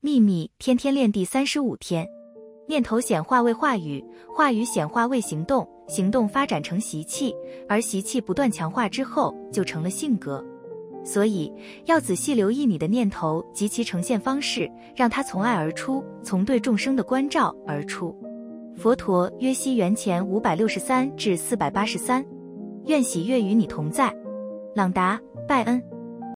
秘密天天练第三十五天。念头显化为话语话语显化为行动行动发展成习气而习气不断强化之后就成了性格。所以要仔细留意你的念头及其呈现方式让它从爱而出从对众生的关照而出。佛陀约西元前五百六十三至四百八十三愿喜悦与你同在。朗达拜恩。